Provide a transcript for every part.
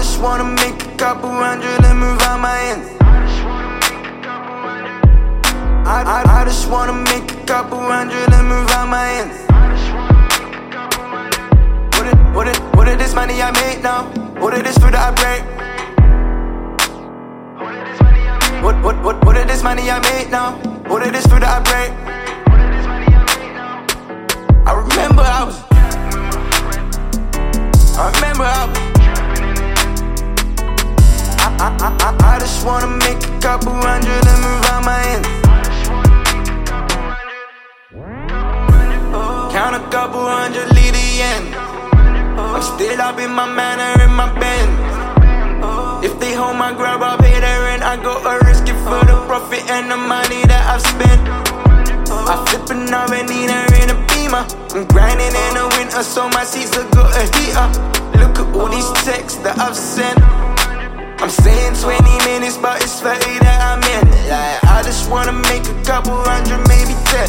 just wanna make a couple hundred and move out my ends. I, I, I just wanna make a couple hundred and move out my ends. What it, what it, what it is money I made now? What it is food that I break? What, what, what, what it is money I made now? What it is food that I break? Just wanna make a couple hundred and move out my ends. Count a couple hundred, lead the end. I'm still up in my manor, in my bend. If they hold my grab, I'll pay their rent. I go a risk it for the profit and the money that I've spent. I flip an Avenida in a beamer. I'm grinding in the winter, so my seats are got a heater. Look at all these texts that I've sent. I'm saying 20 minutes, but it's 30 that I'm in. Like, I just wanna make a couple hundred, maybe 10.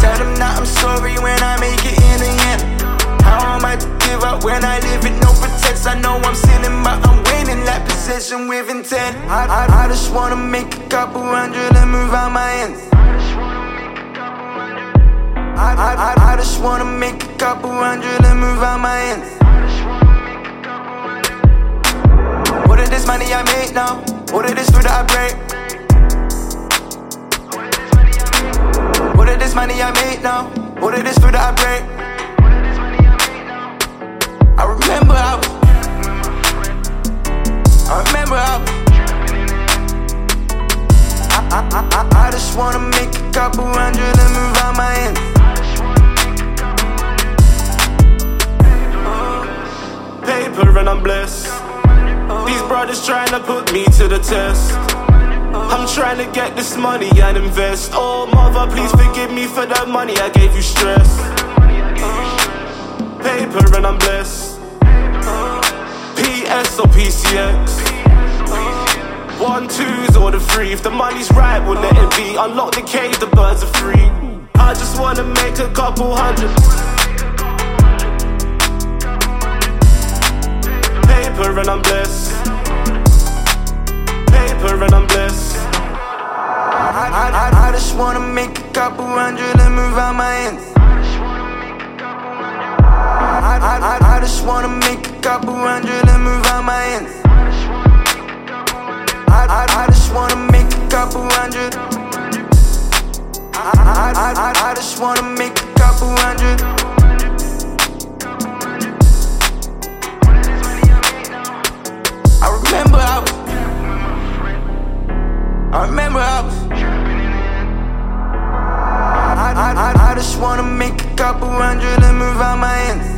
Tell them that I'm sorry when I make it in the end. How am I to give up when I live with no pretense? I know I'm sinning, but I'm winning that position with intent. I, I, I just wanna make a couple hundred and move out my ends. I, I, I, I just wanna make a couple hundred and move out my ends. What this money I made now? What this food that I break? What this money I made now? What this food that I break? I remember I was. I remember I was. I, I, I, I, I just wanna make a couple hundred trying to put me to the test. I'm trying to get this money and invest. Oh, mother, please forgive me for the money I gave you stress. Paper and I'm blessed. PS or PCX. One, twos or the three. If the money's right, we'll let it be. Unlock the cage, the birds are free. I just wanna make a couple hundred. Paper and I'm blessed. Paper and I'm blessed. I, I, I, just wanna make a couple hundred and move out my ends. I, I, I, just wanna make a couple hundred and move out my ends. I, I, I just wanna make a couple hundred. I, I, I, I just wanna make a couple hundred. Just wanna make a couple hundred and move out my ends.